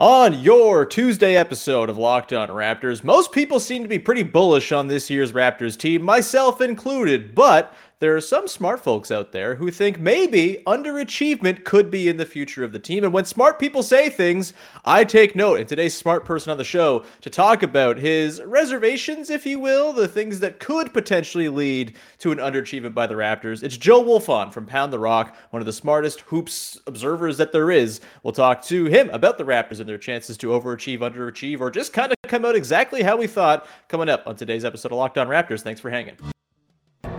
On your Tuesday episode of Locked On Raptors, most people seem to be pretty bullish on this year's Raptors team, myself included, but there are some smart folks out there who think maybe underachievement could be in the future of the team. And when smart people say things, I take note. And today's smart person on the show to talk about his reservations, if you will, the things that could potentially lead to an underachievement by the Raptors. It's Joe Wolfond from Pound the Rock, one of the smartest hoops observers that there is. We'll talk to him about the Raptors and their chances to overachieve, underachieve, or just kind of come out exactly how we thought coming up on today's episode of Locked On Raptors. Thanks for hanging.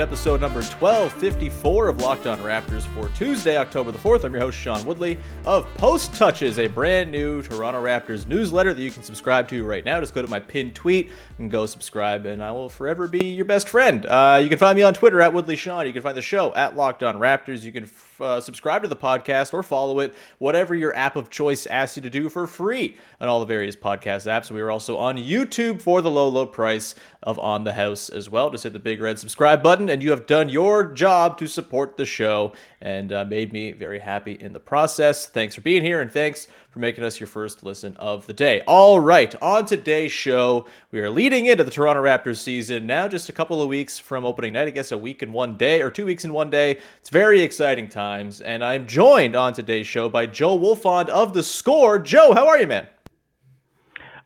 Episode number 1254 of Locked On Raptors for Tuesday, October the 4th. I'm your host, Sean Woodley of Post Touches, a brand new Toronto Raptors newsletter that you can subscribe to right now. Just go to my pinned tweet and go subscribe, and I will forever be your best friend. Uh, you can find me on Twitter at Woodley Sean. You can find the show at Locked On Raptors. You can uh, subscribe to the podcast or follow it, whatever your app of choice asks you to do for free on all the various podcast apps. We are also on YouTube for the low, low price of On the House as well. Just hit the big red subscribe button, and you have done your job to support the show and uh, made me very happy in the process. Thanks for being here, and thanks for making us your first listen of the day. All right, on today's show, we are leading into the Toronto Raptors season now, just a couple of weeks from opening night. I guess a week and one day, or two weeks in one day. It's very exciting times, and I'm joined on today's show by Joe Wolfond of The Score. Joe, how are you, man?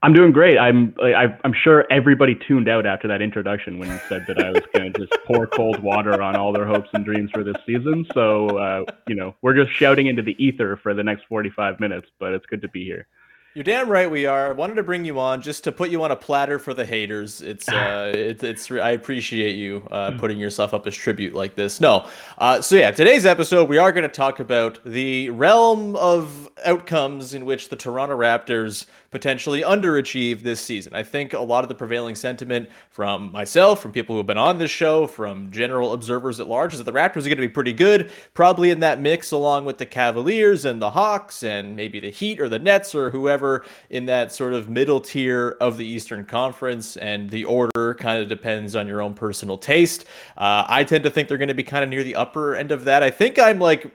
I'm doing great. I'm I, I'm sure everybody tuned out after that introduction when you said that I was going to just pour cold water on all their hopes and dreams for this season. So uh, you know we're just shouting into the ether for the next 45 minutes, but it's good to be here. You're damn right we are. I wanted to bring you on just to put you on a platter for the haters. It's uh, it's it's. I appreciate you uh, putting yourself up as tribute like this. No, uh, so yeah, today's episode we are going to talk about the realm of outcomes in which the Toronto Raptors potentially underachieve this season. I think a lot of the prevailing sentiment from myself, from people who have been on this show, from general observers at large, is that the Raptors are going to be pretty good, probably in that mix along with the Cavaliers and the Hawks and maybe the Heat or the Nets or whoever in that sort of middle tier of the Eastern Conference. And the order kind of depends on your own personal taste. Uh, I tend to think they're going to be kind of near the upper end of that. I think I'm like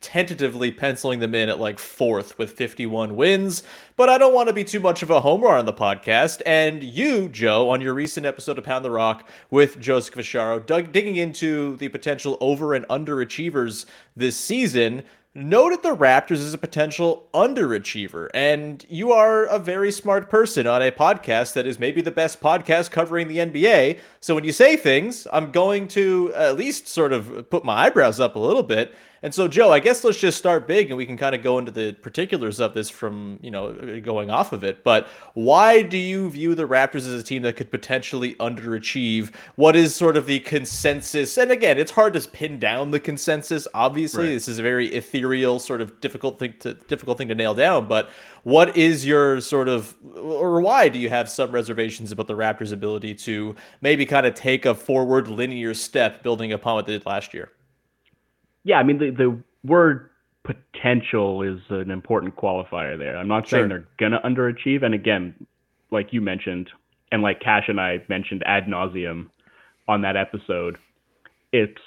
tentatively penciling them in at like fourth with 51 wins, but I don't want to be too much of a homer on the podcast. And you, Joe, on your recent episode of Pound the Rock with Joseph Casciaro, dug, digging into the potential over and underachievers this season, noted the Raptors as a potential underachiever. And you are a very smart person on a podcast that is maybe the best podcast covering the NBA. So when you say things, I'm going to at least sort of put my eyebrows up a little bit. And so, Joe, I guess let's just start big and we can kind of go into the particulars of this from, you know, going off of it. But why do you view the Raptors as a team that could potentially underachieve? What is sort of the consensus? And again, it's hard to pin down the consensus. Obviously, Right. this is a very ethereal, sort of difficult thing to difficult thing to nail down. But what is your sort of, or why do you have some reservations about the Raptors' ability to maybe kind of take a forward linear step, building upon what they did last year? Yeah, I mean the the word potential is an important qualifier there. I'm not saying they're gonna underachieve, and again, like you mentioned, and like Cash and I mentioned ad nauseum on that episode, it's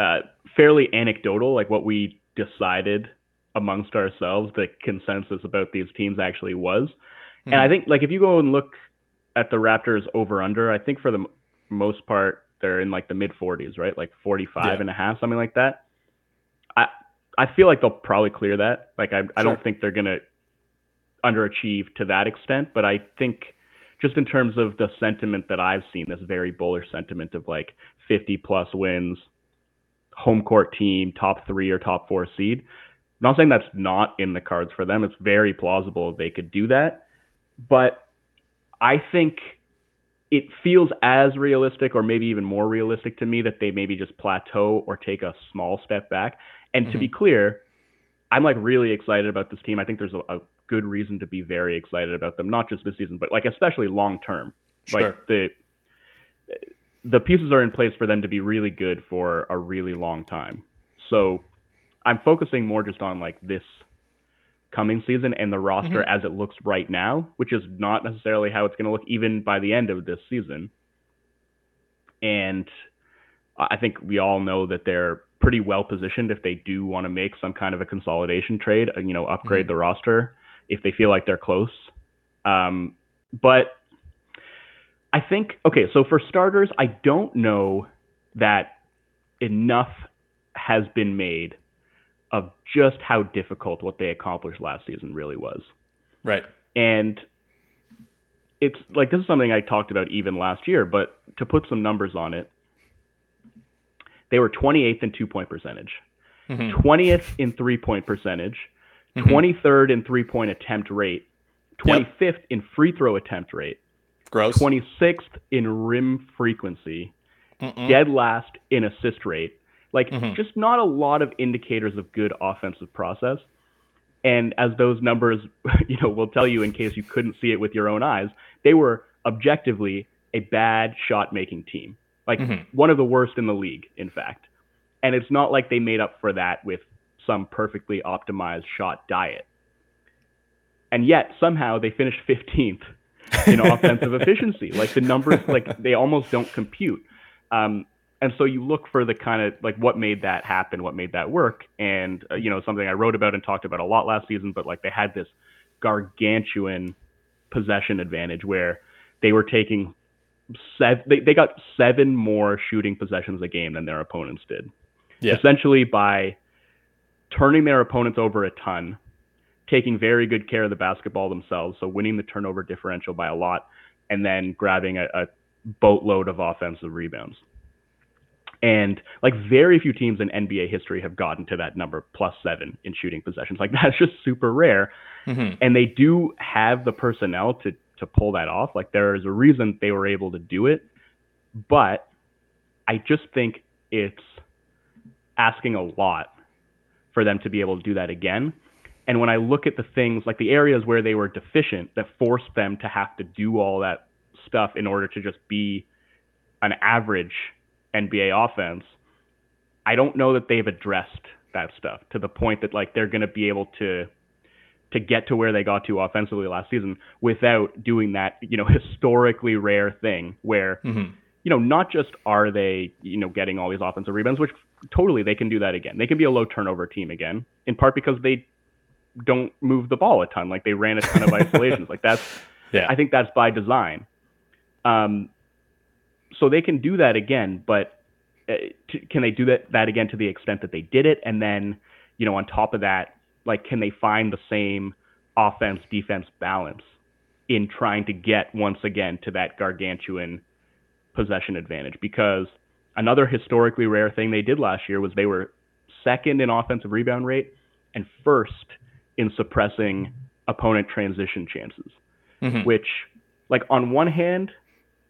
uh, fairly anecdotal, like what we decided amongst ourselves, the consensus about these teams actually was. And I think, like, if you go and look at the Raptors over under, I think for the m- most part, they're in like the mid 40s, right? Like 45 Yeah. and a half, something like that. I I feel like they'll probably clear that. Like I I Sure. don't think they're gonna underachieve to that extent, but I think just in terms of the sentiment that I've seen, this very bullish sentiment of like 50 plus wins, home court team, top three or top four seed. I'm not saying that's not in the cards for them. It's very plausible they could do that. But I think it feels as realistic or maybe even more realistic to me that they maybe just plateau or take a small step back. And to be mm-hmm. clear, I'm like really excited about this team. I think there's a, a good reason to be very excited about them, not just this season, but like especially long term. Sure. Like the the pieces are in place for them to be really good for a really long time. So I'm focusing more just on like this coming season and the roster mm-hmm. as it looks right now, which is not necessarily how it's going to look even by the end of this season. And I think we all know that they're pretty well positioned if they do want to make some kind of a consolidation trade, uh, you know, upgrade the roster if they feel like they're close. Um, but I think, okay, so for starters, I don't know that enough has been made of just how difficult what they accomplished last season really was. Right. And it's like this is something I talked about even last year, but to put some numbers on it, they were 28th in two point percentage, mm-hmm. 20th in three point percentage, mm-hmm. 23rd in three point attempt rate, 25th in free throw attempt rate, Gross. 26th in rim frequency, dead last in assist rate. Like, mm-hmm. just not a lot of indicators of good offensive process. And as those numbers, you know, will tell you in case you couldn't see it with your own eyes, they were objectively a bad shot making team. Like one of the worst in the league, in fact. And it's not like they made up for that with some perfectly optimized shot diet. And yet somehow they finished 15th in offensive efficiency. Like the numbers, like they almost don't compute. Um, and so you look for the kind of like what made that happen, what made that work, and uh, you know something I wrote about and talked about a lot last season. But like they had this gargantuan possession advantage where they were taking seven, they, they got seven more shooting possessions a game than their opponents did. Yeah. Essentially by turning their opponents over a ton, taking very good care of the basketball themselves, so winning the turnover differential by a lot, and then grabbing a, a boatload of offensive rebounds. And like very few teams in NBA history have gotten to that number plus seven in shooting possessions. Like that's just super rare. Mm-hmm. And they do have the personnel to to pull that off. Like there is a reason they were able to do it. But I just think it's asking a lot for them to be able to do that again. And when I look at the things like the areas where they were deficient that forced them to have to do all that stuff in order to just be an average NBA offense, I don't know that they've addressed that stuff to the point that like they're going to be able to to get to where they got to offensively last season without doing that, you know, historically rare thing where you know, not just are they, you know, getting all these offensive rebounds, which totally they can do that again. They can be a low turnover team again, in part because they don't move the ball a ton. Like they ran a ton of isolations. Like that's Yeah. I think that's by design. Um, so they can do that again, but uh, t- can they do that that again to the extent that they did it? And then, you know, on top of that, like, can they find the same offense defense balance in trying to get once again to that gargantuan possession advantage? Because another historically rare thing they did last year was they were second in offensive rebound rate and first in suppressing opponent transition chances mm-hmm. which like on one hand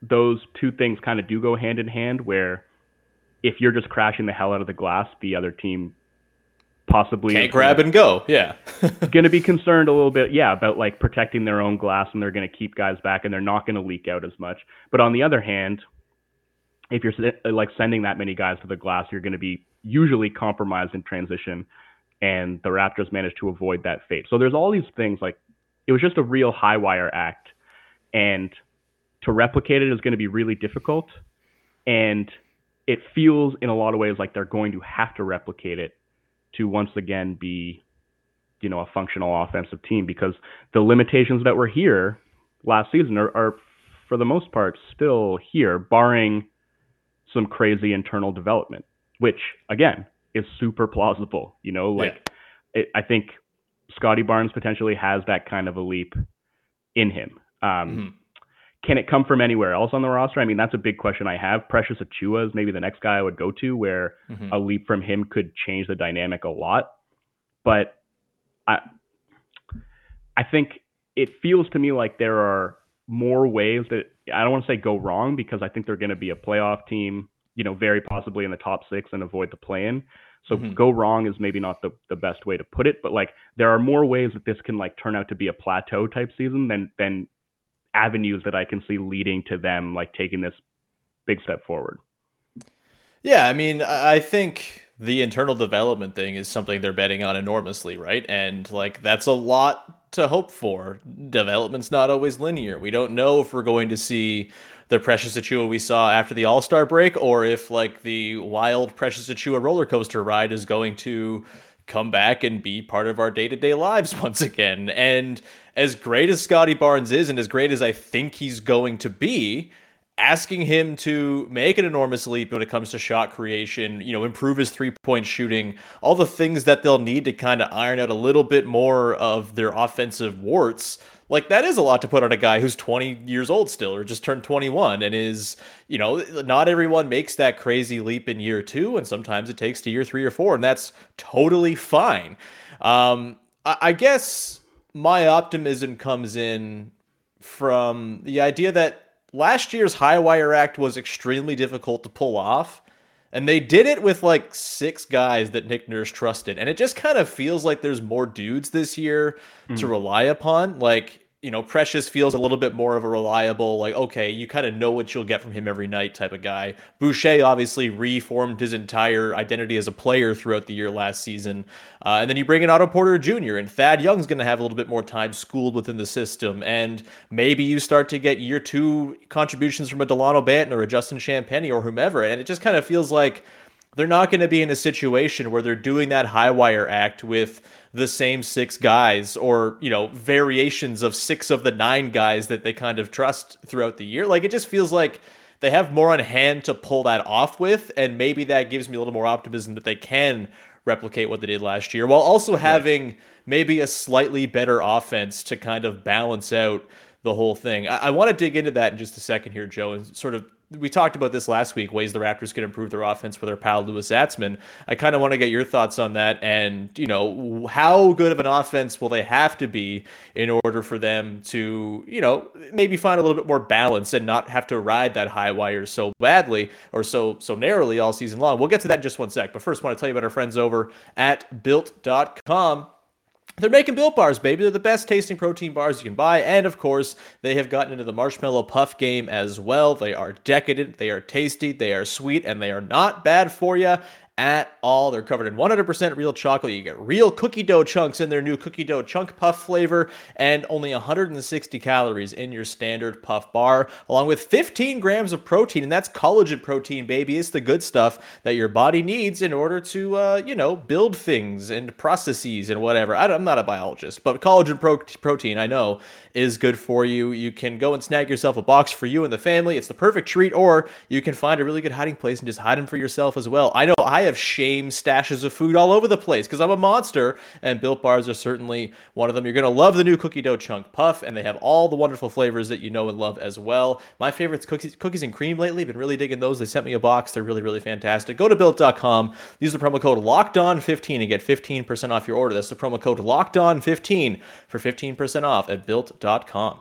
those two things kind of do go hand in hand where if you're just crashing the hell out of the glass the other team possibly Can't grab and go. Yeah. going to be concerned a little bit yeah about like protecting their own glass and they're going to keep guys back and they're not going to leak out as much but on the other hand if you're uh, like sending that many guys to the glass you're going to be usually compromised in transition and the raptors managed to avoid that fate so there's all these things like it was just a real high wire act and to replicate it is going to be really difficult and it feels in a lot of ways like they're going to have to replicate it to once again be you know a functional offensive team because the limitations that were here last season are, are for the most part still here barring some crazy internal development, which again is super plausible. You know, like it, I think Scottie Barnes potentially has that kind of a leap in him. Um, Mhm. Can it come from anywhere else on the roster? I mean, that's a big question I have. Precious Achiuwa is maybe the next guy I would go to where Mhm. a leap from him could change the dynamic a lot. But I I think it feels to me like there are more ways that I don't want to say go wrong because I think they're going to be a playoff team, you know, very possibly in the top six and avoid the play-in. So Mhm. go wrong is maybe not the, the best way to put it, but like there are more ways that this can like turn out to be a plateau type season than than avenues that I can see leading to them like taking this big step forward. Yeah, I mean, I think the internal development thing is something they're betting on enormously, right? And like that's a lot to hope for. Development's not always linear. We don't know if we're going to see the Precious Achiuwa we saw after the All Star break, or if like the wild Precious Achiuwa roller coaster ride is going to come back and be part of our day to day lives once again. And as great as Scottie Barnes is, and as great as I think he's going to be, asking him to make an enormous leap when it comes to shot creation, you know, improve his three point shooting, all the things that they'll need to kind of iron out a little bit more of their offensive warts. Like that is a lot to put on a guy who's 20 years old still or just turned 21 and is, you know, not everyone makes that crazy leap in year 2 and sometimes it takes to year 3 or 4 and that's totally fine. Um I, I guess my optimism comes in from the idea that last year's high wire act was extremely difficult to pull off. And they did it with like six guys that Nick Nurse trusted. And it just kind of feels like there's more dudes this year to hmm. rely upon. Like, you know, Precious feels a little bit more of a reliable, like, okay, you kind of know what you'll get from him every night type of guy. Boucher obviously reformed his entire identity as a player throughout the year last season. Uh, and then you bring in Otto Porter Jr., and Thad Young's going to have a little bit more time schooled within the system. And maybe you start to get year two contributions from a Delano Banton or a Justin Champagnie or whomever. And it just kind of feels like they're not going to be in a situation where they're doing that high wire act with the same six guys or you know variations of six of the nine guys that they kind of trust throughout the year like it just feels like they have more on hand to pull that off with and maybe that gives me a little more optimism that they can replicate what they did last year while also having maybe a slightly better offense to kind of balance out the whole thing. I, I want to dig into that in just a second here, Joe, and sort of we talked about this last week, ways the Raptors could improve their offense with their pal Louis Zatzman. I kind of want to get your thoughts on that and, you know, how good of an offense will they have to be in order for them to, you know, maybe find a little bit more balance and not have to ride that high wire so badly or so so narrowly all season long. We'll get to that in just one sec. But first, I want to tell you about our friends over at built.com. They're making built bars, baby. They're the best tasting protein bars you can buy. And of course, they have gotten into the marshmallow puff game as well. They are decadent, they are tasty, they are sweet, and they are not bad for you at all. They're covered in 100% real chocolate. You get real cookie dough chunks in their new cookie dough chunk puff flavor, and only 160 calories in your standard puff bar, along with 15 grams of protein. And that's collagen protein, baby. It's the good stuff that your body needs in order to, uh, you know, build things and processes and whatever. I am not a biologist, but collagen pro- protein, I know, is good for you. You can go and snag yourself a box for you and the family. It's the perfect treat, or you can find a really good hiding place and just hide them for yourself as well. I know I have shame stashes of food all over the place because I'm a monster, and Built Bars are certainly one of them. You're going to love the new cookie dough chunk puff, and they have all the wonderful flavors that you know and love as well. My favorite's cookies, cookies and cream lately. Been really digging those. They sent me a box. They're really, really fantastic. Go to built.com, use the promo code LOCKEDON15 and get 15% off your order. That's the promo code LOCKEDON15 for 15% off at built.com.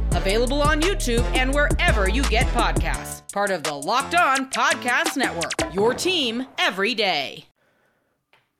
available on YouTube and wherever you get podcasts. Part of the Locked On Podcast Network, your team every day.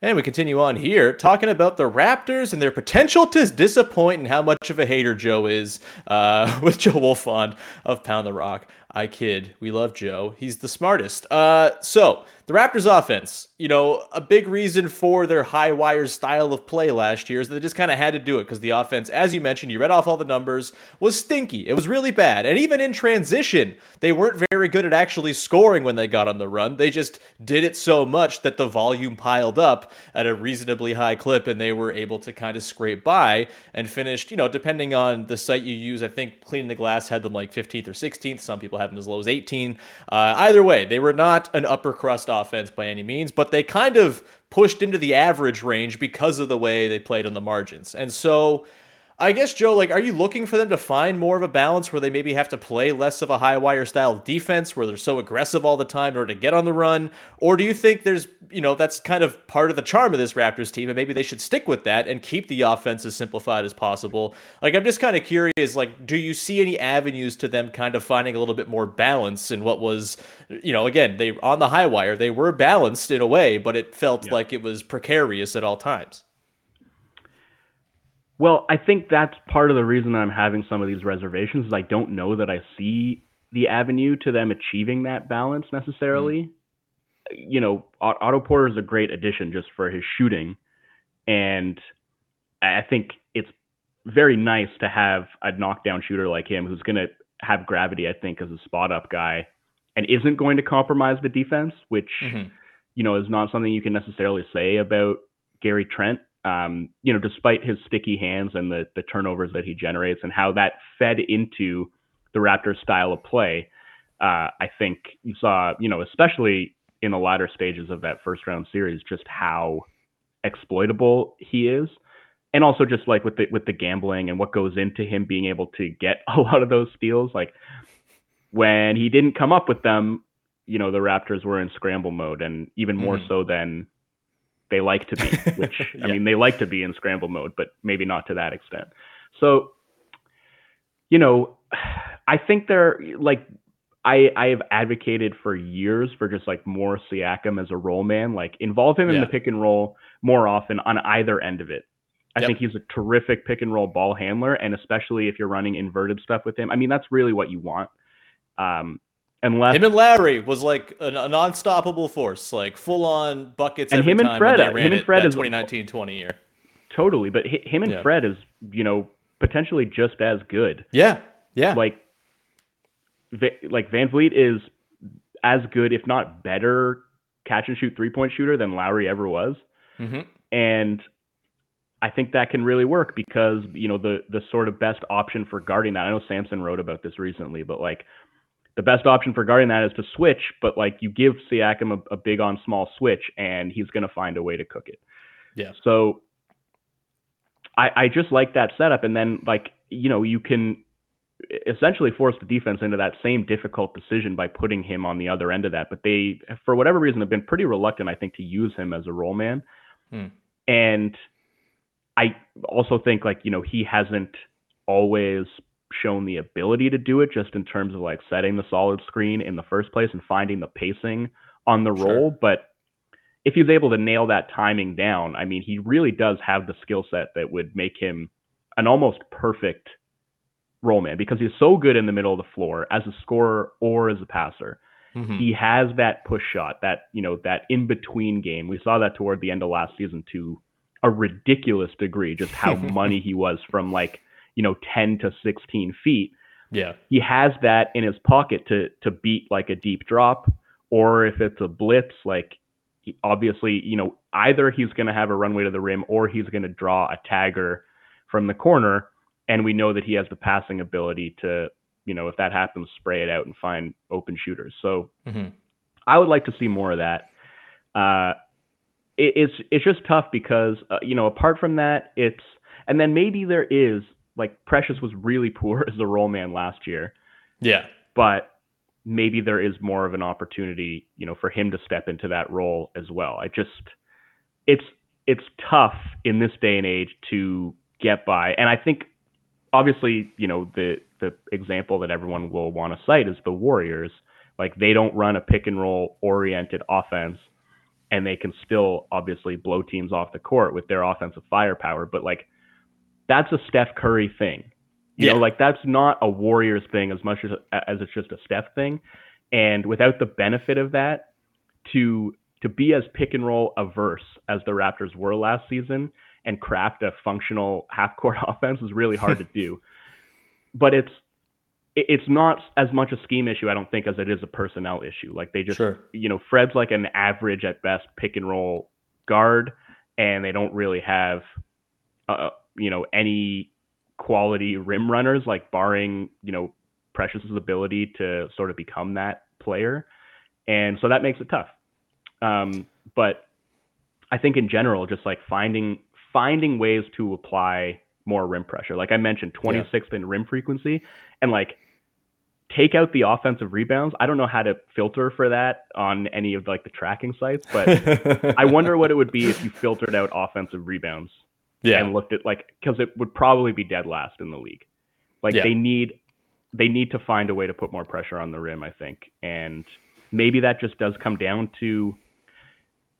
And we continue on here talking about the Raptors and their potential to disappoint and how much of a hater Joe is uh, with Joe Wolfond of Pound the Rock. I kid. We love Joe. He's the smartest. Uh, so the Raptors offense, you know, a big reason for their high wire style of play last year is that they just kind of had to do it because the offense, as you mentioned, you read off all the numbers, was stinky. It was really bad. And even in transition, they weren't very good at actually scoring when they got on the run. They just did it so much that the volume piled up at a reasonably high clip and they were able to kind of scrape by and finished, you know, depending on the site you use, I think cleaning the glass had them like 15th or 16th. Some people have them as low as 18. Uh, either way, they were not an upper crust offense by any means, but they kind of pushed into the average range because of the way they played on the margins. And so I guess Joe, like, are you looking for them to find more of a balance where they maybe have to play less of a high wire style defense, where they're so aggressive all the time in order to get on the run, or do you think there's, you know, that's kind of part of the charm of this Raptors team, and maybe they should stick with that and keep the offense as simplified as possible? Like, I'm just kind of curious, like, do you see any avenues to them kind of finding a little bit more balance in what was, you know, again, they on the high wire, they were balanced in a way, but it felt yeah. like it was precarious at all times. Well, I think that's part of the reason I'm having some of these reservations is I don't know that I see the avenue to them achieving that balance necessarily. Mm. You know, Otto Porter is a great addition just for his shooting, and I think it's very nice to have a knockdown shooter like him who's going to have gravity. I think as a spot up guy, and isn't going to compromise the defense, which mm-hmm. you know is not something you can necessarily say about Gary Trent um, you know, despite his sticky hands and the the turnovers that he generates and how that fed into the Raptors' style of play, uh, I think you saw, you know, especially in the latter stages of that first round series, just how exploitable he is, and also just like with the with the gambling and what goes into him being able to get a lot of those steals, like when he didn't come up with them, you know, the Raptors were in scramble mode, and even more mm-hmm. so than they like to be, which yeah. I mean, they like to be in scramble mode, but maybe not to that extent. So, you know, I think they're like, I, I have advocated for years for just like more Siakam as a roll man, like involve him yeah. in the pick and roll more often on either end of it. I yep. think he's a terrific pick and roll ball handler, and especially if you're running inverted stuff with him. I mean, that's really what you want. Um, Unless him and Larry was like an, an unstoppable force, like full on buckets. And him and Fred, him and Fred is 2019-20 year. Totally, but him and yeah. Fred is you know potentially just as good. Yeah, yeah. Like, like VanVleet is as good, if not better, catch and shoot three point shooter than Lowry ever was. Mm-hmm. And I think that can really work because you know the the sort of best option for guarding that. I know Samson wrote about this recently, but like the best option for guarding that is to switch, but like you give Siakam a, a big on small switch and he's going to find a way to cook it. Yeah. So I, I just like that setup. And then like, you know, you can essentially force the defense into that same difficult decision by putting him on the other end of that. But they, for whatever reason, have been pretty reluctant, I think, to use him as a roll man. Hmm. And I also think like, you know, he hasn't always shown the ability to do it just in terms of like setting the solid screen in the first place and finding the pacing on the sure. roll. But if he's able to nail that timing down, I mean, he really does have the skill set that would make him an almost perfect roll man because he's so good in the middle of the floor as a scorer or as a passer. Mm-hmm. He has that push shot, that you know, that in between game. We saw that toward the end of last season to a ridiculous degree, just how money he was from like you know 10 to 16 feet yeah. he has that in his pocket to to beat like a deep drop or if it's a blitz like he, obviously you know either he's going to have a runway to the rim or he's going to draw a tagger from the corner and we know that he has the passing ability to you know if that happens spray it out and find open shooters. So mm-hmm. i would like to see more of that. Uh, it, it's it's just tough because uh, you know apart from that it's and then maybe there is like Precious was really poor as a roll man last year. Yeah. But maybe there is more of an opportunity, you know, for him to step into that role as well. I just it's it's tough in this day and age to get by. And I think obviously, you know, the the example that everyone will want to cite is the Warriors. Like they don't run a pick and roll oriented offense and they can still obviously blow teams off the court with their offensive firepower, but like that's a Steph Curry thing. You Yeah. know, like that's not a Warriors thing as much as as it's just a Steph thing. And without the benefit of that, to to be as pick and roll averse as the Raptors were last season and craft a functional half court offense is really hard to do. But it's it's not as much a scheme issue, I don't think, as it is a personnel issue. Like they just, Sure. you know, Fred's like an average at best pick and roll guard, and they don't really have, uh, you know, any quality rim runners, like barring, you know, Precious's ability to sort of become that player, and so that makes it tough. Um, but I think in general, just like finding finding ways to apply more rim pressure. Like I mentioned, 26th in rim frequency, and like take out the offensive rebounds. I don't know how to filter for that on any of like the tracking sites, but I wonder what it would be if you filtered out offensive rebounds yeah. and looked at like because it would probably be dead last in the league. Like Yeah. they need they need to find a way to put more pressure on the rim, I think, and maybe that just does come down to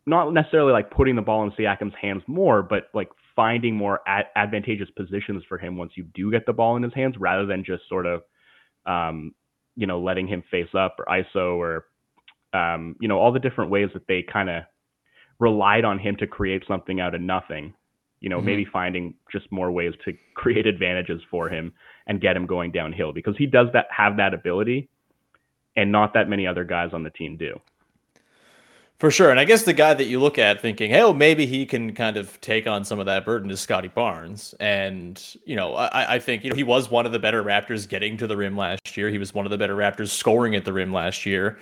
not necessarily like putting the ball in Siakam's hands more, but like finding more ad- advantageous positions for him once you do get the ball in his hands, rather than just sort of, um, you know, letting him face up or ISO or, um, you know, all the different ways that they kind of relied on him to create something out of nothing. You know, Mhm. maybe finding just more ways to create advantages for him and get him going downhill because he does that have that ability, and not that many other guys on the team do. For sure. And I guess the guy that you look at thinking, hey, well, maybe he can kind of take on some of that burden is Scottie Barnes. And, you know, I, I think, you know, he was one of the better Raptors getting to the rim last year. He was one of the better Raptors scoring at the rim last year.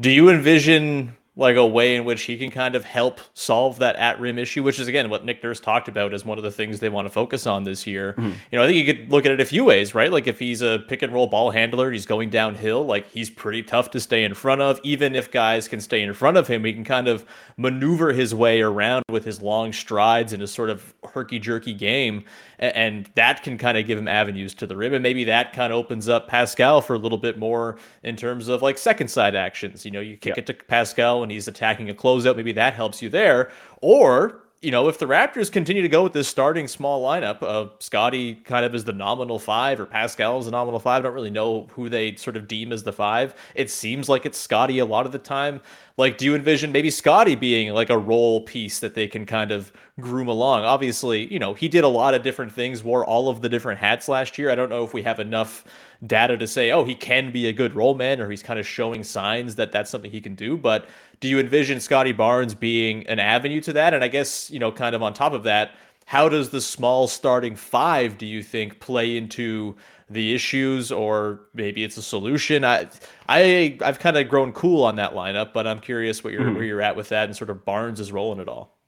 Do you envision like a way in which he can kind of help solve that at rim issue, which is again what Nick Nurse talked about as one of the things they want to focus on this year. Mm-hmm. You know, I think you could look at it a few ways, right? Like if he's a pick and roll ball handler, he's going downhill, like he's pretty tough to stay in front of. Even if guys can stay in front of him, he can kind of maneuver his way around with his long strides and his sort of herky jerky game. And that can kind of give him avenues to the rim. And maybe that kind of opens up Pascal for a little bit more in terms of like second side actions. You know, you kick Yeah. it to Pascal when he's attacking a closeout. Maybe that helps you there. Or, you know, if the Raptors continue to go with this starting small lineup of Scottie kind of as the nominal five or Pascal as the nominal five, I don't really know who they sort of deem as the five. It seems like it's Scottie a lot of the time. Like, do you envision maybe Scottie being like a role piece that they can kind of groom along? Obviously, you know, he did a lot of different things, wore all of the different hats last year. I don't know if we have enough data to say, oh, he can be a good roll man or he's kind of showing signs that that's something he can do. But do you envision Scottie Barnes being an avenue to that? And I guess, you know, kind of on top of that, how does the small starting five, do you think, play into the issues or maybe it's a solution? I I I've kind of grown cool on that lineup, but I'm curious what you're mm-hmm. where you're at with that and sort of Barnes' role in it all.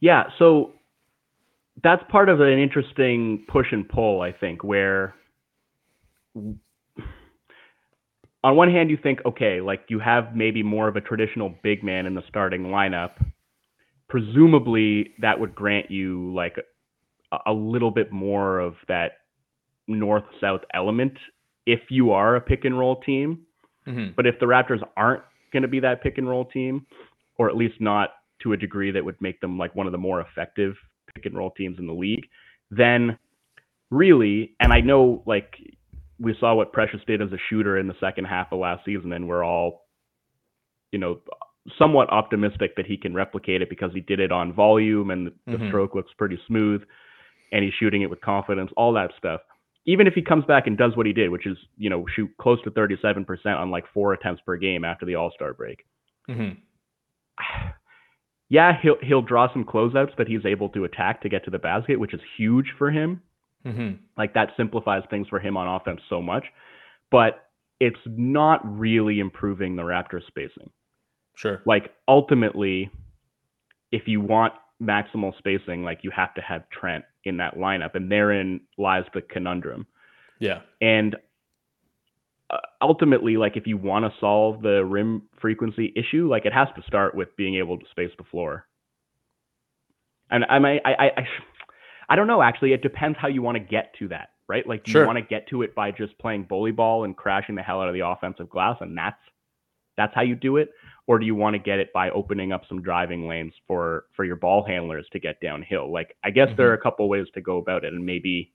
Yeah, so that's part of an interesting push and pull, I think, where on one hand you think, okay, like you have maybe more of a traditional big man in the starting lineup. Presumably that would grant you like a, a little bit more of that north south element if you are a pick and roll team. Mhm. But if the Raptors aren't going to be that pick and roll team, or at least not to a degree that would make them like one of the more effective pick and roll teams in the league, then really, and I know like we saw what Precious did as a shooter in the second half of last season, and we're all, you know, somewhat optimistic that he can replicate it because he did it on volume and the Mhm. stroke looks pretty smooth and he's shooting it with confidence, all that stuff. Even if he comes back and does what he did, which is, you know, shoot close to 37% on like four attempts per game after the All Star break. Mhm. Yeah, he'll he'll draw some closeouts that he's able to attack to get to the basket, which is huge for him. Mhm. Like that simplifies things for him on offense so much. But it's not really improving the Raptors spacing. Sure. Like ultimately, if you want maximal spacing, like you have to have Trent in that lineup, and therein lies the conundrum. Yeah. And uh, ultimately, like if you want to solve the rim frequency issue, like it has to start with being able to space the floor. And I I, I, I, I don't know. Actually, it depends how you want to get to that, right? Like, do Sure. you want to get to it by just playing bully ball and crashing the hell out of the offensive glass, and that's that's how you do it, or do you want to get it by opening up some driving lanes for for your ball handlers to get downhill? Like, I guess there are a couple ways to go about it, and maybe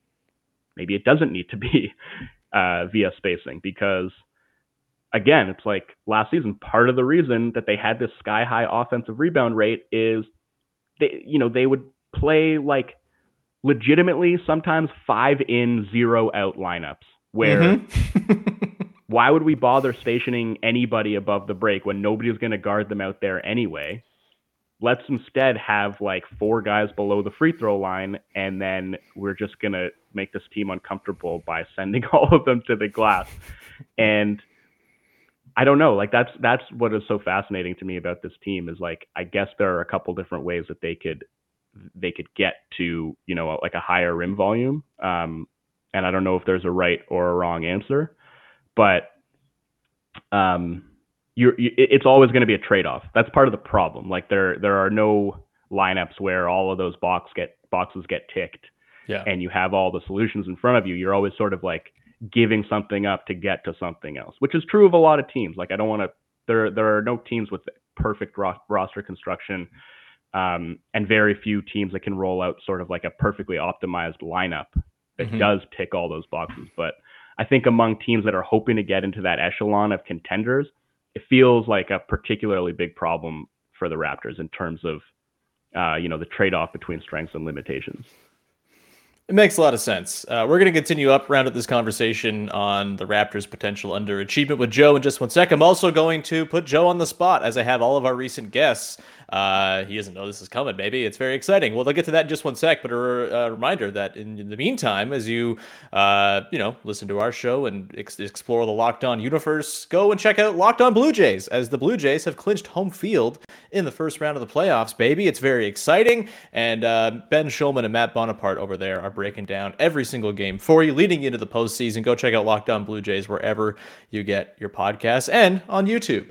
maybe it doesn't need to be uh, via spacing because again, it's like last season. Part of the reason that they had this sky high offensive rebound rate is they, you know, they would play like legitimately sometimes five in zero out lineups where Mm-hmm. why would we bother stationing anybody above the break when nobody's going to guard them out there anyway? Let's instead have like four guys below the free throw line, and then we're just going to make this team uncomfortable by sending all of them to the glass. And I don't know, like that's that's what is so fascinating to me about this team is like I guess there are a couple different ways that they could they could get to you know like a higher rim volume. Um, and I don't know if there's a right or a wrong answer, but um, you're, you, it's always going to be a trade-off. That's part of the problem. Like there there are no lineups where all of those box get boxes get ticked, Yeah. and you have all the solutions in front of you. You're always sort of like giving something up to get to something else, which is true of a lot of teams. Like I don't want to. There there are no teams with perfect ro- roster construction. Um, and very few teams that can roll out sort of like a perfectly optimized lineup that Mhm. does tick all those boxes. But I think among teams that are hoping to get into that echelon of contenders, it feels like a particularly big problem for the Raptors in terms of, uh, you know, the trade-off between strengths and limitations. It makes a lot of sense. Uh, we're going to continue up round of this conversation on the Raptors' potential underachievement with Joe in just one sec. I'm also going to put Joe on the spot as I have all of our recent guests. Uh, he doesn't know this is coming. Maybe it's very exciting. Well, they'll get to that in just one sec. But a, a reminder that in, in the meantime, as you uh, you know listen to our show and ex- explore the Locked On universe, go and check out Locked On Blue Jays as the Blue Jays have clinched home field in the first round of the playoffs. Baby, it's very exciting. And uh, Ben Schulman and Matt Bonaparte over there are breaking down every single game for you, leading into the postseason. Go check out Locked On Blue Jays wherever you get your podcasts and on YouTube.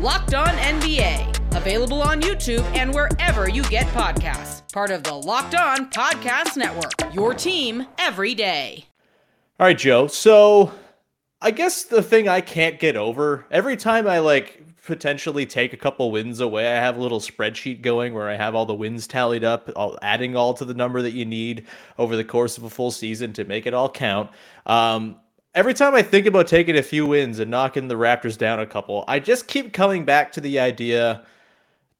Locked On NBA, available on YouTube and wherever you get podcasts. Part of the Locked On Podcast Network, your team every day. All right, Joe. So I guess the thing I can't get over every time I like potentially take a couple wins away, I have a little spreadsheet going where I have all the wins tallied up, all, adding all to the number that you need over the course of a full season to make it all count. Um, every time I think about taking a few wins and knocking the Raptors down a couple, I just keep coming back to the idea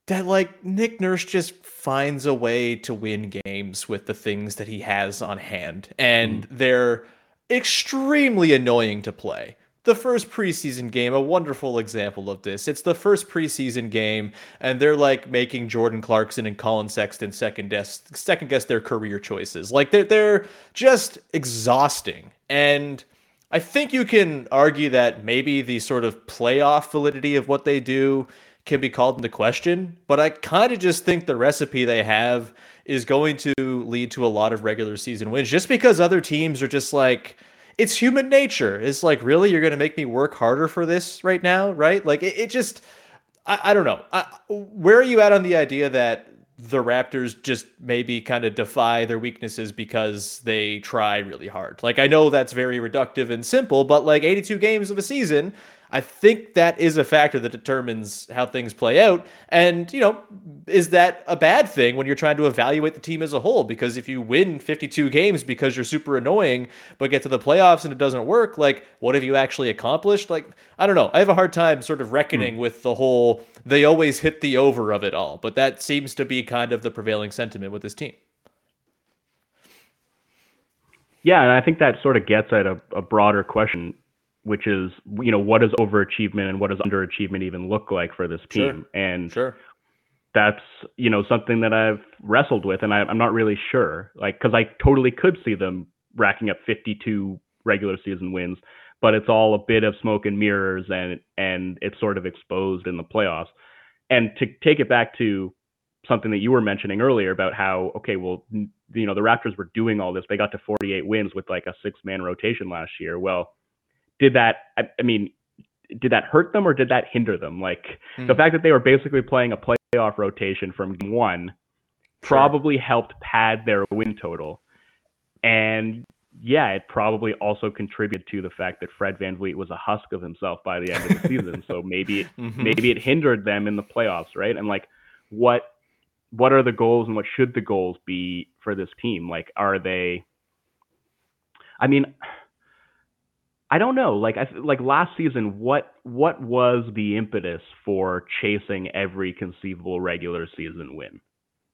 that like Nick Nurse just finds a way to win games with the things that he has on hand, and mm. they're extremely annoying to play. The first preseason game, a wonderful example of this. It's the first preseason game, and they're like making Jordan Clarkson and Collin Sexton second guess second guess their career choices. Like they're they're just exhausting. And I think you can argue that maybe the sort of playoff validity of what they do can be called into question, but I kind of just think the recipe they have is going to lead to a lot of regular season wins just because other teams are just like it's human nature. It's like, really, you're going to make me work harder for this right now, right? Like, it, it just, I, I don't know. I, where are you at on the idea that the Raptors just maybe kind of defy their weaknesses because they try really hard? Like, I know that's very reductive and simple, but like 82 games of a season, I think that is a factor that determines how things play out. And, you know, is that a bad thing when you're trying to evaluate the team as a whole? Because if you win 52 games because you're super annoying, but get to the playoffs and it doesn't work, like, what have you actually accomplished? Like, I don't know. I have a hard time sort of reckoning hmm. with the whole they always hit the over of it all. But that seems to be kind of the prevailing sentiment with this team. Yeah, and I think that sort of gets at a, a broader question, which is, you know, what does overachievement and what does underachievement even look like for this team? And Sure. that's you know something that I've wrestled with, and I, I'm not really sure, like because I totally could see them racking up 52 regular season wins, but it's all a bit of smoke and mirrors, and and it's sort of exposed in the playoffs. And to take it back to something that you were mentioning earlier about how okay, well, you know, the Raptors were doing all this, they got to 48 wins with like a six man rotation last year. Well, did that? I, I mean, did that hurt them or did that hinder them? Like the Hmm. fact that they were basically playing a playoff rotation from game one probably helped pad their win total. And yeah, it probably also contributed to the fact that Fred VanVleet was a husk of himself by the end of the season. So maybe it, Mhm. maybe it hindered them in the playoffs, right? And like what what are the goals and what should the goals be for this team? Like are they I mean I don't know. Like I like last season what what was the impetus for chasing every conceivable regular season win?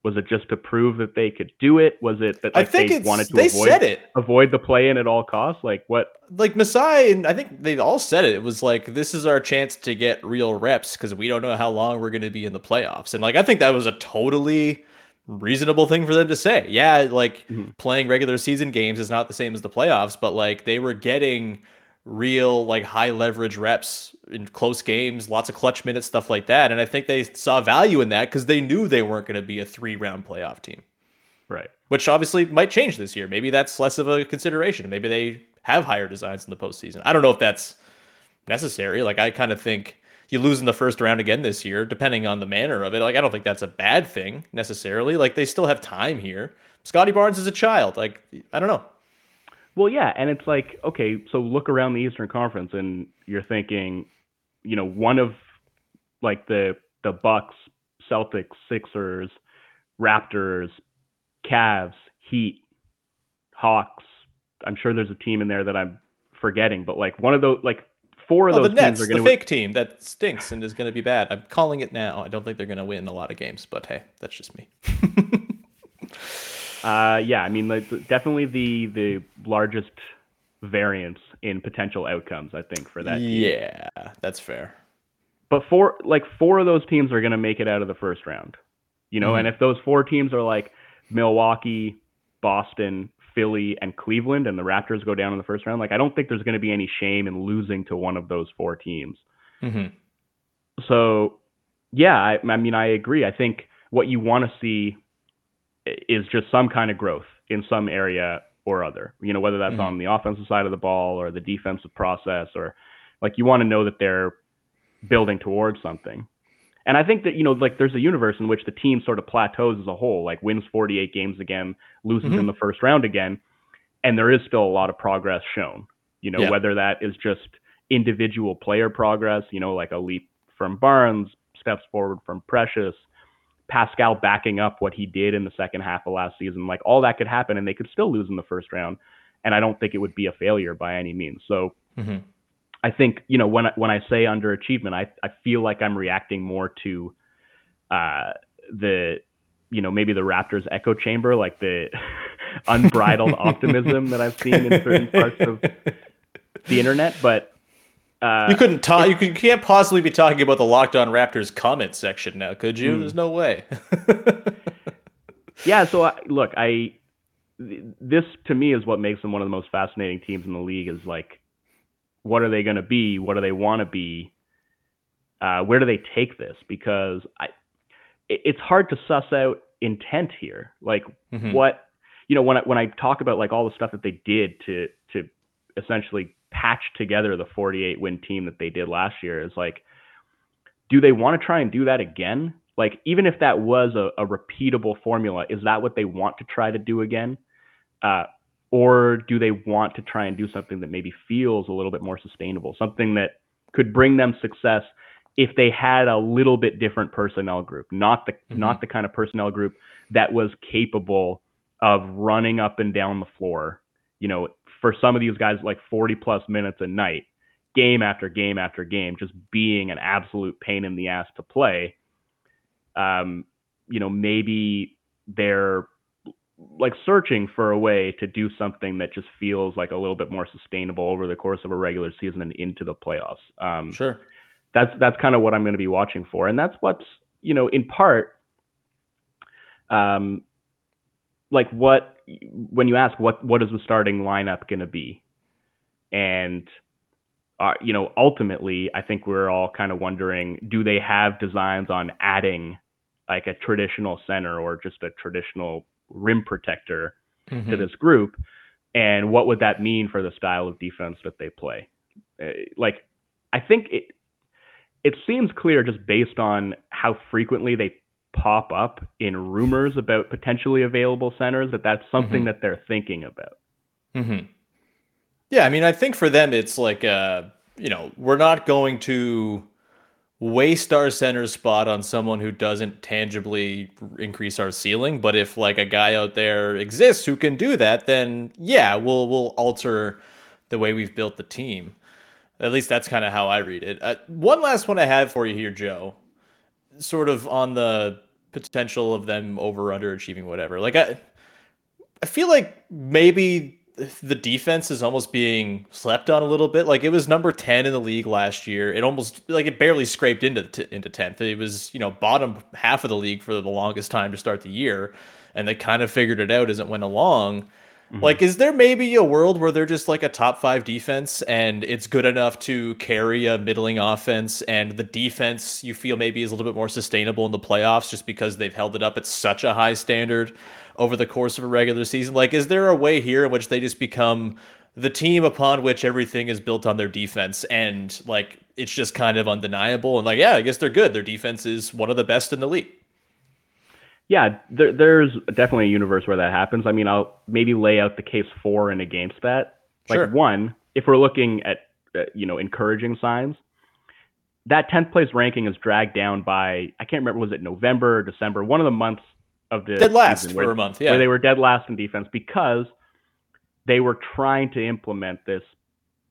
Was it just to prove that they could do it? Was it that I think they wanted to they avoid said it. avoid the play in at all costs? Like what Like Masai and I think they all said it. It was like this is our chance to get real reps because we don't know how long we're going to be in the playoffs. And like I think that was a totally reasonable thing for them to say. Yeah, like Mhm. playing regular season games is not the same as the playoffs, but like they were getting real like high leverage reps in close games, lots of clutch minutes, stuff like that. And I think they saw value in that because they knew they weren't going to be a three round playoff team right. which obviously might change this year. Maybe that's less of a consideration. Maybe they have higher designs in the postseason. I don't know if that's necessary. Like I kind of think you lose in the first round again this year, depending on the manner of it. Like I don't think that's a bad thing necessarily. Like they still have time here. Scottie Barnes is a child. Like I don't know. Well, yeah, and it's like, okay, so look around the Eastern Conference and you're thinking, you know, one of like the the Bucks, Celtics, Sixers, Raptors, Cavs, Heat, Hawks. I'm sure there's a team in there that I'm forgetting, but like one of those like four of Oh, the those Nets, teams are going to fake team that stinks and is going to be bad. I'm calling it now. I don't think they're going to win a lot of games, but hey, that's just me. Uh, yeah, I mean, like, definitely the the largest variance in potential outcomes, I think, for that. team. Yeah, that's fair. But four, like four of those teams are going to make it out of the first round, you know. And if those four teams are like Milwaukee, Boston, Philly, and Cleveland, and the Raptors go down in the first round, like I don't think there's going to be any shame in losing to one of those four teams. hmm So, yeah, I, I mean, I agree. I think what you want to see is just some kind of growth in some area or other. You know, whether that's Mhm. on the offensive side of the ball or the defensive process, or like you want to know that they're building towards something. And I think that you know, like there's a universe in which the team sort of plateaus as a whole, like wins 48 games again, loses Mhm. in the first round again, and there is still a lot of progress shown. You know, Yeah. whether that is just individual player progress, you know, like a leap from Barnes, steps forward from Precious, Pascal backing up what he did in the second half of last season, like all that could happen, and they could still lose in the first round. And I don't think it would be a failure by any means. So hmm I think you know when I, when I say underachievement, I I feel like I'm reacting more to uh, the you know maybe the Raptors echo chamber, like the unbridled optimism that I've seen in certain parts of the internet. But uh, You couldn't talk. You, you can't possibly be talking about the Locked On Raptors comment section now, could you? Hmm. There's no way. yeah. So I, look, I th- this to me is what makes them one of the most fascinating teams in the league. Is like, what are they going to be? What do they want to be? Uh, where do they take this? Because I, it, it's hard to suss out intent here. Like, Mhm. what you know when I when I talk about like all the stuff that they did to to essentially patch together the 48 win team that they did last year is like do they want to try and do that again like even if that was a, a repeatable formula is that what they want to try to do again uh, or do they want to try and do something that maybe feels a little bit more sustainable something that could bring them success if they had a little bit different personnel group not the Mhm. not the kind of personnel group that was capable of running up and down the floor you know for some of these guys like 40 plus minutes a night game after game after game just being an absolute pain in the ass to play um you know maybe they're like searching for a way to do something that just feels like a little bit more sustainable over the course of a regular season and into the playoffs um sure. that's that's kind of what I'm going to be watching for, and that's what's you know in part, um, like what when you ask what what is the starting lineup going to be, and uh, you know ultimately I think we're all kind of wondering do they have designs on adding like a traditional center or just a traditional rim protector to Mhm. this group, and what would that mean for the style of defense that they play? Uh, like, I think it it seems clear just based on how frequently they pop up in rumors about potentially available centers that that's something Mhm. that they're thinking about. Mm-hmm. Yeah, I mean, I think for them, it's like, uh, you know, we're not going to waste our center spot on someone who doesn't tangibly increase our ceiling. But if like a guy out there exists who can do that, then yeah, we'll we'll alter the way we've built the team. At least that's kind of how I read it. Uh, one last one I have for you here, Joe. Sort of on the potential of them over underachieving, whatever. Like I, I feel like maybe the defense is almost being slept on a little bit. Like it was number 10 in the league last year. It almost like it barely scraped into t- into 10th. It was, you know, bottom half of the league for the longest time to start the year and they kind of figured it out as it went along. Mm-hmm. Like is there maybe a world where they're just like a top 5 defense and it's good enough to carry a middling offense and the defense you feel maybe is a little bit more sustainable in the playoffs just because they've held it up at such a high standard over the course of a regular season? Like, is there a way here in which they just become the team upon which everything is built on their defense and like it's just kind of undeniable and like, yeah, I guess they're good. Their defense is one of the best in the league. Yeah, there, there's definitely a universe where that happens. I mean, I'll maybe lay out the case for and against that. Like Sure. one, if we're looking at uh, you know encouraging signs, that 10th place ranking is dragged down by I can't remember was it November or December, one of the months of the Dead last for where, a month. where Yeah. they were dead last in defense because they were trying to implement this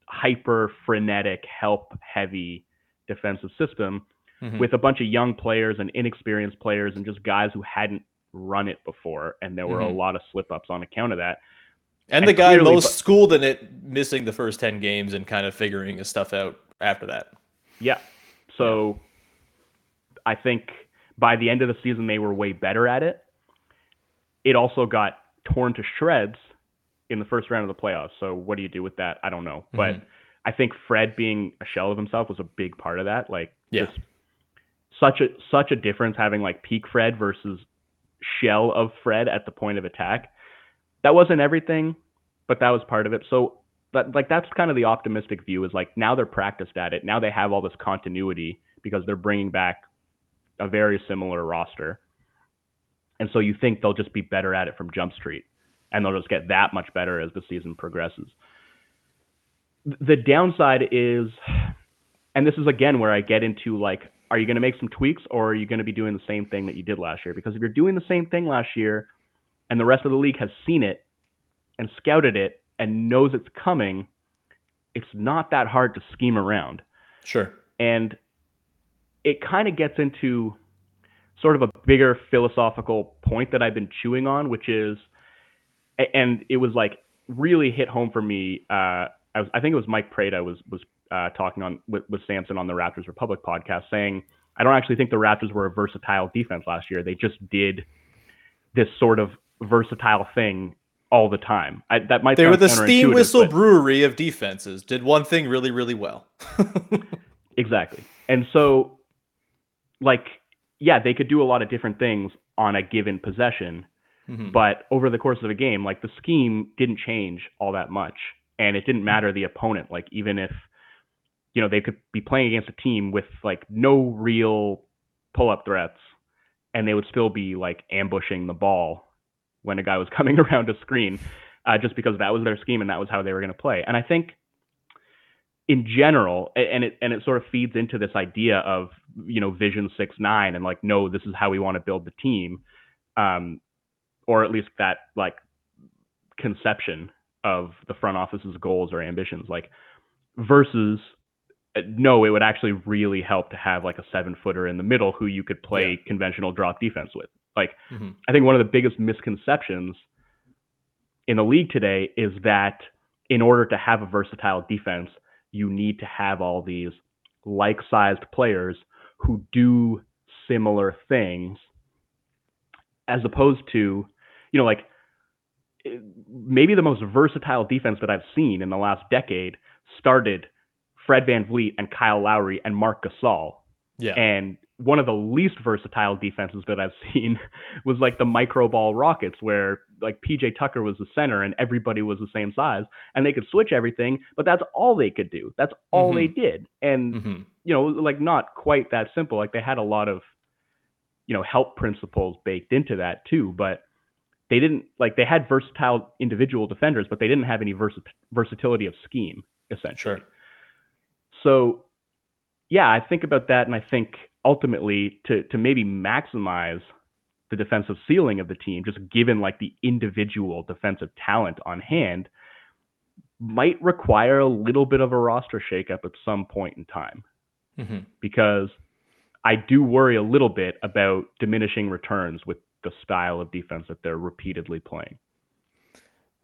hyper frenetic, help heavy defensive system Mhm. with a bunch of young players and inexperienced players and just guys who hadn't run it before. And there were Mhm. a lot of slip ups on account of that. and and the guy clearly- most schooled in it missing the first 10 games and kind of figuring his stuff out after that. Yeah. So I think by the end of the season, they were way better at it. It also got torn to shreds in the first round of the playoffs. So what do you do with that? I don't know. But Mhm. I think Fred being a shell of himself was a big part of that. Like Yeah. just such a such a difference having like peak Fred versus shell of Fred at the point of attack. That wasn't everything, but that was part of it. So that like that's kind of the optimistic view is like now they're practiced at it. Now they have all this continuity because they're bringing back a very similar roster. And so you think they'll just be better at it from Jump Street and they'll just get that much better as the season progresses. The downside is and this is again where I get into like are you going to make some tweaks or are you going to be doing the same thing that you did last year? Because if you're doing the same thing last year and the rest of the league has seen it and scouted it and knows it's coming, it's not that hard to scheme around. Sure. And it kind of gets into sort of a bigger philosophical point that I've been chewing on, which is, and it was like really hit home for me. Uh, I, was, I think it was Mike Prada was was uh, talking on with, with Samson on the Raptors Republic podcast, saying, I don't actually think the Raptors were a versatile defense last year. They just did this sort of versatile thing all the time. I, that might They were the steam whistle but- brewery of defenses. Did one thing really, really well. Exactly. And so, like, yeah, they could do a lot of different things on a given possession, Mhm. but over the course of a game, like, the scheme didn't change all that much. And it didn't matter the opponent. Like, even if, you know, they could be playing against a team with, like, no real pull up threats, and they would still be, like, ambushing the ball when a guy was coming around a screen, uh, just because that was their scheme and that was how they were going to play. And I think in general, and it and it sort of feeds into this idea of you know Vision Six Nine and like no, this is how we want to build the team, um, or at least that like conception of the front office's goals or ambitions, like versus no, it would actually really help to have like a seven footer in the middle who you could play conventional drop defense with. Like Mhm. I think one of the biggest misconceptions in the league today is that in order to have a versatile defense, you need to have all these like sized players who do similar things as opposed to, you know, like eh, maybe the most versatile defense that I've seen in the last decade started Fred VanVleet and Kyle Lowry and Marc Gasol. Yeah. And one of the least versatile defenses that I've seen was like the micro ball Rockets, where like PJ Tucker was the center and everybody was the same size and they could switch everything, but that's all they could do. That's all they did. And, Mhm. you know, like not quite that simple. Like they had a lot of you know, help principles baked into that too. But they didn't like they had versatile individual defenders, but they didn't have any vers- versatility of scheme essentially. Sure. So, yeah, I think about that, and I think ultimately to to maybe maximize the defensive ceiling of the team, just given like the individual defensive talent on hand, might require a little bit of a roster shakeup at some point in time, hmm because I do worry a little bit about diminishing returns with the style of defense that they're repeatedly playing.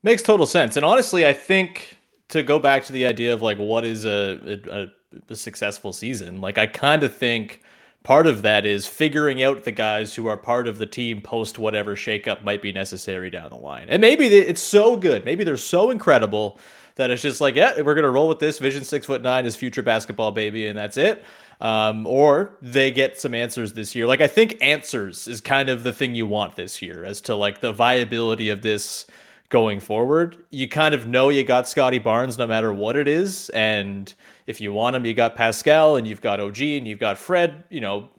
Makes total sense. And honestly, I think to go back to the idea of like what is a a, a successful season, like I kind of think part of that is figuring out the guys who are part of the team post whatever shakeup might be necessary down the line. And maybe it's so good, maybe they're so incredible that it's just like, yeah, we're gonna roll with this. Vision six foot nine is future basketball, baby, and that's it. Um, or they get some answers this year. Like I think answers is kind of the thing you want this year as to like the viability of this going forward. You kind of know you got Scottie Barnes no matter what it is. And if you want him, you got Pascal and you've got OG and you've got Fred. You know,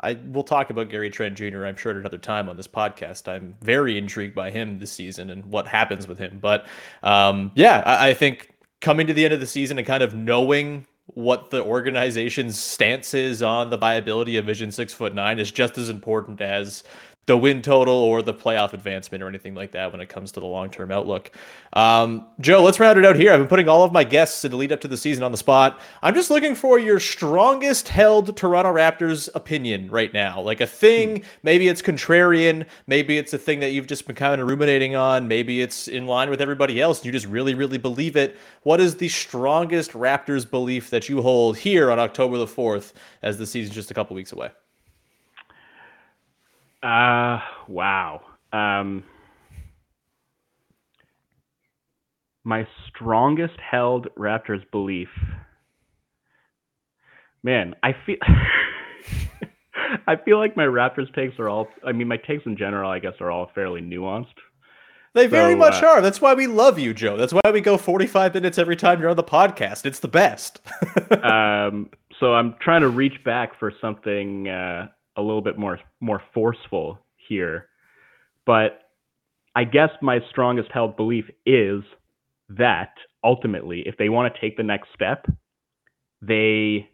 I will talk about Gary Trent Jr. I'm sure at another time on this podcast. I'm very intrigued by him this season and what happens with him. But um, yeah, I, I think coming to the end of the season and kind of knowing what the organization's stance is on the viability of Vision Six Foot Nine is just as important as the win total or the playoff advancement or anything like that when it comes to the long term outlook. Um, Joe, let's round it out here. I've been putting all of my guests in the lead up to the season on the spot. I'm just looking for your strongest held Toronto Raptors opinion right now. Like a thing, maybe it's contrarian, maybe it's a thing that you've just been kind of ruminating on, maybe it's in line with everybody else and you just really, really believe it. What is the strongest Raptors belief that you hold here on October the 4th as the season's just a couple weeks away? Uh, wow. Um, my strongest held Raptors belief. Man, I feel I feel like my Raptors takes are all I mean my takes in general I guess are all fairly nuanced. They very much uh, are. That's why we love you, Joe. That's why we go 45 minutes every time you're on the podcast. It's the best. um, so I'm trying to reach back for something uh, a little bit more more forceful here, but I guess my strongest held belief is that ultimately, if they want to take the next step, they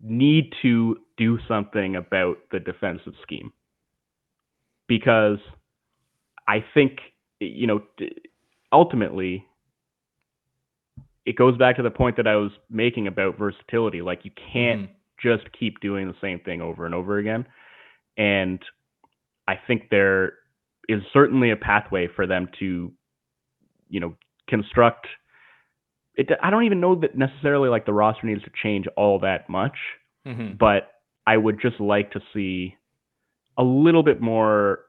need to do something about the defensive scheme. Because I think you know ultimately it goes back to the point that I was making about versatility. Like you can't mm-hmm. Just keep doing the same thing over and over again. And I think there is certainly a pathway for them to, you know, construct it. I don't even know that necessarily like the roster needs to change all that much, Mhm. but I would just like to see a little bit more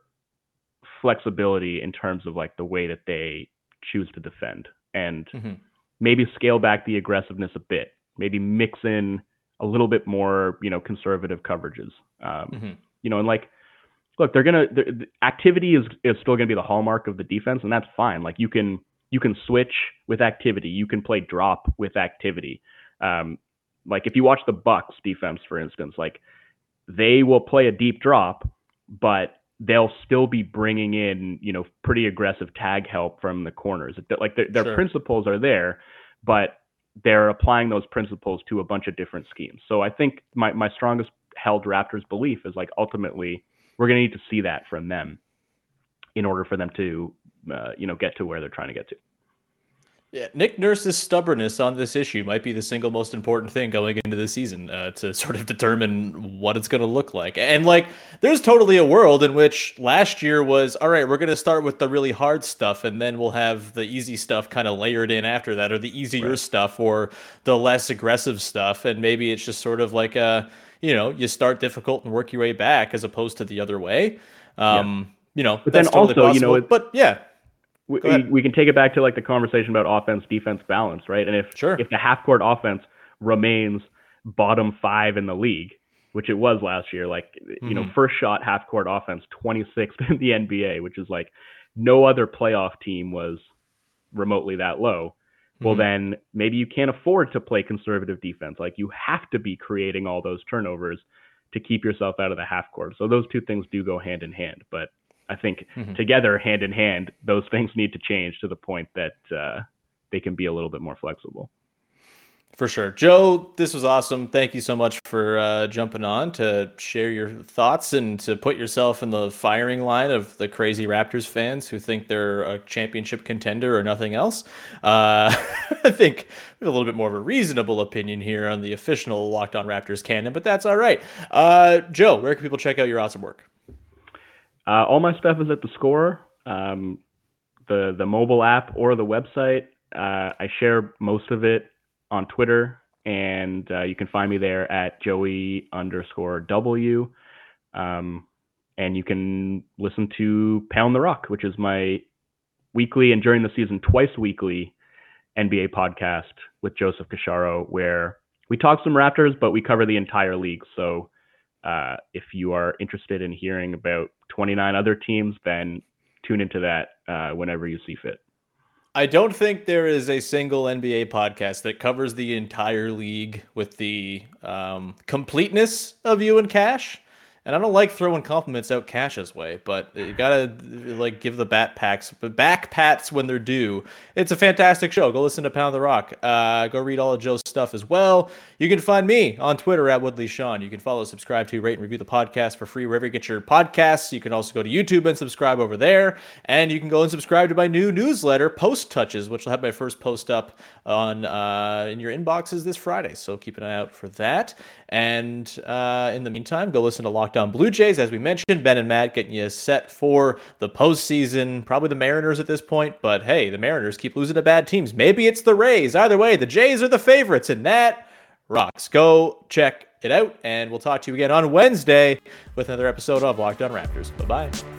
flexibility in terms of like the way that they choose to defend and Mhm. maybe scale back the aggressiveness a bit maybe mix in a little bit more you know conservative coverages. Um, Mhm. you know and like look they're gonna the activity is is still gonna be the hallmark of the defense and that's fine. Like you can you can switch with activity. You can play drop with activity. Um, like if you watch the bucks defense for instance like they will play a deep drop but they'll still be bringing in you know pretty aggressive tag help from the corners. Like their, their Sure. principles are there but they're applying those principles to a bunch of different schemes. So i think my, my strongest held raptors belief is like ultimately we're going to need to see that from them in order for them to uh, you know get to where they're trying to get to Yeah, Nick Nurse's stubbornness on this issue might be the single most important thing going into the season uh, to sort of determine what it's going to look like. And like, there's totally a world in which last year was all right. We're going to start with the really hard stuff, and then we'll have the easy stuff kind of layered in after that, or the easier stuff, or the less aggressive stuff. And maybe it's just sort of like a, you know, you start difficult and work your way back, as opposed to the other way. Um, You know, But then that's totally also, you know, it- but yeah, we, we, can take it back to like the conversation about offense defense balance right and if Sure. if the half court offense remains bottom five in the league which it was last year like you know Mhm. first shot half court offense 26th in the nba which is like no other playoff team was remotely that low well Mhm. then maybe you can't afford to play conservative defense like you have to be creating all those turnovers to keep yourself out of the half court. So those two things do go hand in hand. But I think mm-hmm. together, hand in hand, those things need to change to the point that uh, they can be a little bit more flexible. For sure. Joe, this was awesome. Thank you so much for uh, jumping on to share your thoughts and to put yourself in the firing line of the crazy Raptors fans who think they're a championship contender or nothing else. Uh, I think we have a little bit more of a reasonable opinion here on the official Locked On Raptors canon, but that's all right. Uh, Joe, where can people check out your awesome work? Uh, all my stuff is at the score, um, the, the mobile app or the website. Uh, I share most of it on Twitter, and uh, you can find me there at Joey underscore W. Um, and you can listen to Pound the Rock, which is my weekly and during the season twice weekly NBA podcast with Joseph Casciaro, where we talk some Raptors, but we cover the entire league. So uh, if you are interested in hearing about 29 other teams, then tune into that uh, whenever you see fit. I don't think there is a single NBA podcast that covers the entire league with the um, completeness of you and Cash. And I don't like throwing compliments out Cash's way, but you gotta like give the bat packs, back pats when they're due. It's a fantastic show. Go listen to Pound the Rock. Uh, go read all of Joe's stuff as well. You can find me on Twitter at Woodley Sean. You can follow, subscribe to, rate, and review the podcast for free wherever you get your podcasts. You can also go to YouTube and subscribe over there, and you can go and subscribe to my new newsletter, Post Touches, which will have my first post up on uh, in your inboxes this Friday. So keep an eye out for that. And uh, in the meantime, go listen to Locked On Blue Jays. As we mentioned, Ben and Matt getting you set for the postseason. Probably the Mariners at this point, but hey, the Mariners keep losing to bad teams. Maybe it's the Rays. Either way, the Jays are the favorites, and that rocks. Go check it out, and we'll talk to you again on Wednesday with another episode of Locked On Raptors. Bye bye.